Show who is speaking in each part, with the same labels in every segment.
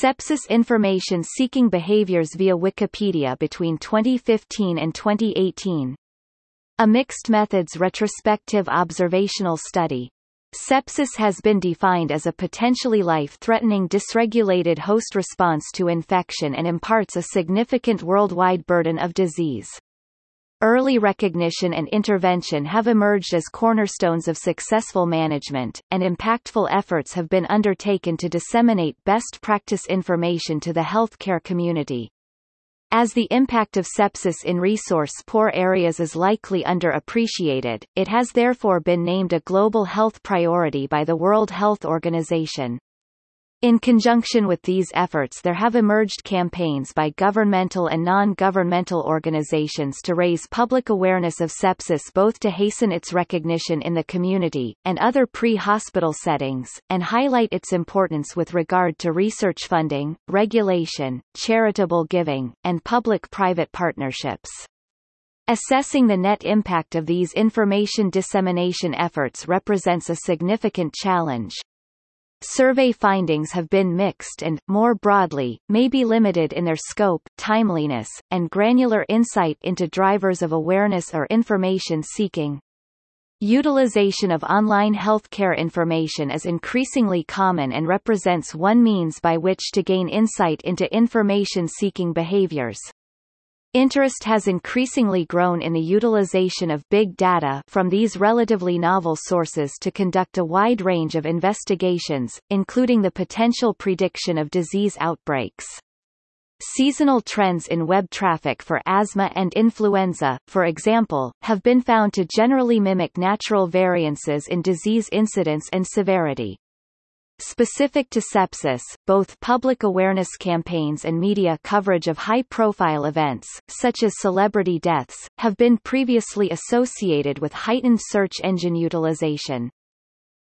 Speaker 1: Sepsis information seeking behaviors via Wikipedia between 2015 and 2018. A mixed methods retrospective observational study. Sepsis has been defined as a potentially life-threatening dysregulated host response to infection and imparts a significant worldwide burden of disease. Early recognition and intervention have emerged as cornerstones of successful management, and impactful efforts have been undertaken to disseminate best practice information to the healthcare community. As the impact of sepsis in resource-poor areas is likely underappreciated, it has therefore been named a global health priority by the World Health Organization. In conjunction with these efforts there have emerged campaigns by governmental and non-governmental organizations to raise public awareness of sepsis both to hasten its recognition in the community, and other pre-hospital settings, and highlight its importance with regard to research funding, regulation, charitable giving, and public-private partnerships. Assessing the net impact of these information dissemination efforts represents a significant challenge, Survey findings have been mixed and, more broadly, may be limited in their scope, timeliness, and granular insight into drivers of awareness or information seeking. Utilization of online healthcare information is increasingly common and represents one means by which to gain insight into information-seeking behaviors. Interest has increasingly grown in the utilization of big data from these relatively novel sources to conduct a wide range of investigations, including the potential prediction of disease outbreaks. Seasonal trends in web traffic for asthma and influenza, for example, have been found to generally mimic natural variances in disease incidence and severity. Specific to sepsis, both public awareness campaigns and media coverage of high-profile events, such as celebrity deaths, have been previously associated with heightened search engine utilization.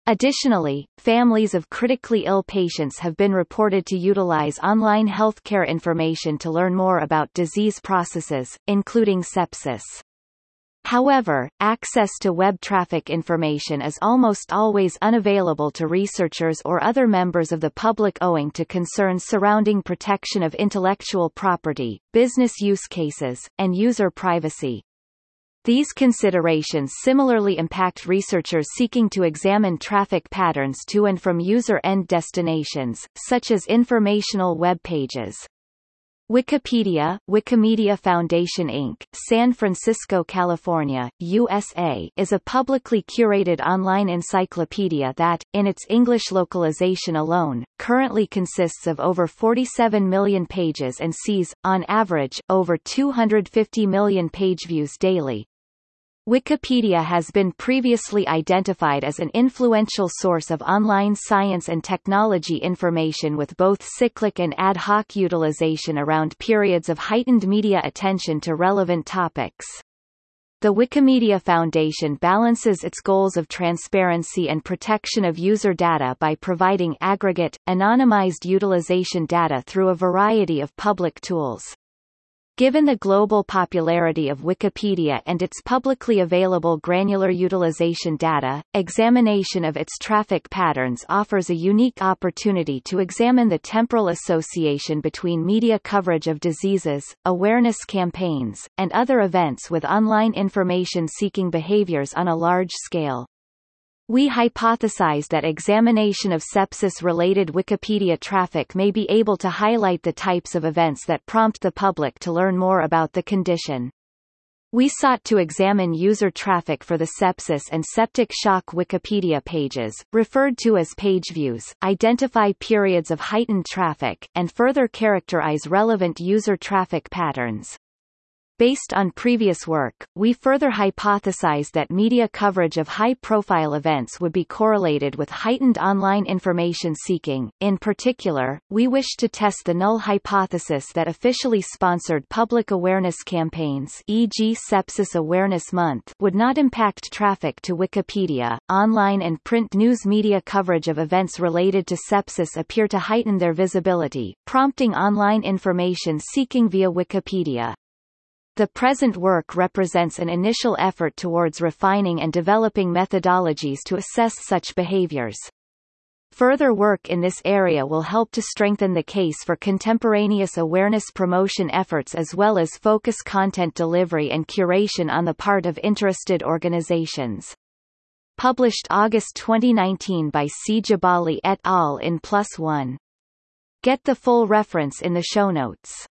Speaker 1: Additionally, families of critically ill patients have been reported to utilize online healthcare information to learn more about disease processes, including sepsis. However, access to web traffic information is almost always unavailable to researchers or other members of the public owing to concerns surrounding protection of intellectual property, business use cases, and user privacy. These considerations similarly impact researchers seeking to examine traffic patterns to and from user-end destinations, such as informational web pages. Wikipedia, Wikimedia Foundation Inc., San Francisco, California, USA is a publicly curated online encyclopedia that, in its English localization alone, currently consists of over 47 million pages and sees, on average, over 250 million page views daily. Wikipedia has been previously identified as an influential source of online science and technology information with both cyclic and ad hoc utilization around periods of heightened media attention to relevant topics. The Wikimedia Foundation balances its goals of transparency and protection of user data by providing aggregate, anonymized utilization data through a variety of public tools. Given the global popularity of Wikipedia and its publicly available granular utilization data, examination of its traffic patterns offers a unique opportunity to examine the temporal association between media coverage of diseases, awareness campaigns, and other events with online information-seeking behaviors on a large scale. We hypothesize that examination of sepsis-related Wikipedia traffic may be able to highlight the types of events that prompt the public to learn more about the condition. We sought to examine user traffic for the sepsis and septic shock Wikipedia pages, referred to as page views, identify periods of heightened traffic, and further characterize relevant user traffic patterns. Based on previous work, we further hypothesized that media coverage of high-profile events would be correlated with heightened online information seeking. In particular, we wish to test the null hypothesis that officially sponsored public awareness campaigns e.g. Sepsis Awareness Month would not impact traffic to Wikipedia. Online and print news media coverage of events related to sepsis appear to heighten their visibility, prompting online information seeking via Wikipedia. The present work represents an initial effort towards refining and developing methodologies to assess such behaviors. Further work in this area will help to strengthen the case for contemporaneous awareness promotion efforts as well as focus content delivery and curation on the part of interested organizations. Published August 2019 by C. Jabaley et al. in ONE. Get the full reference in the show notes.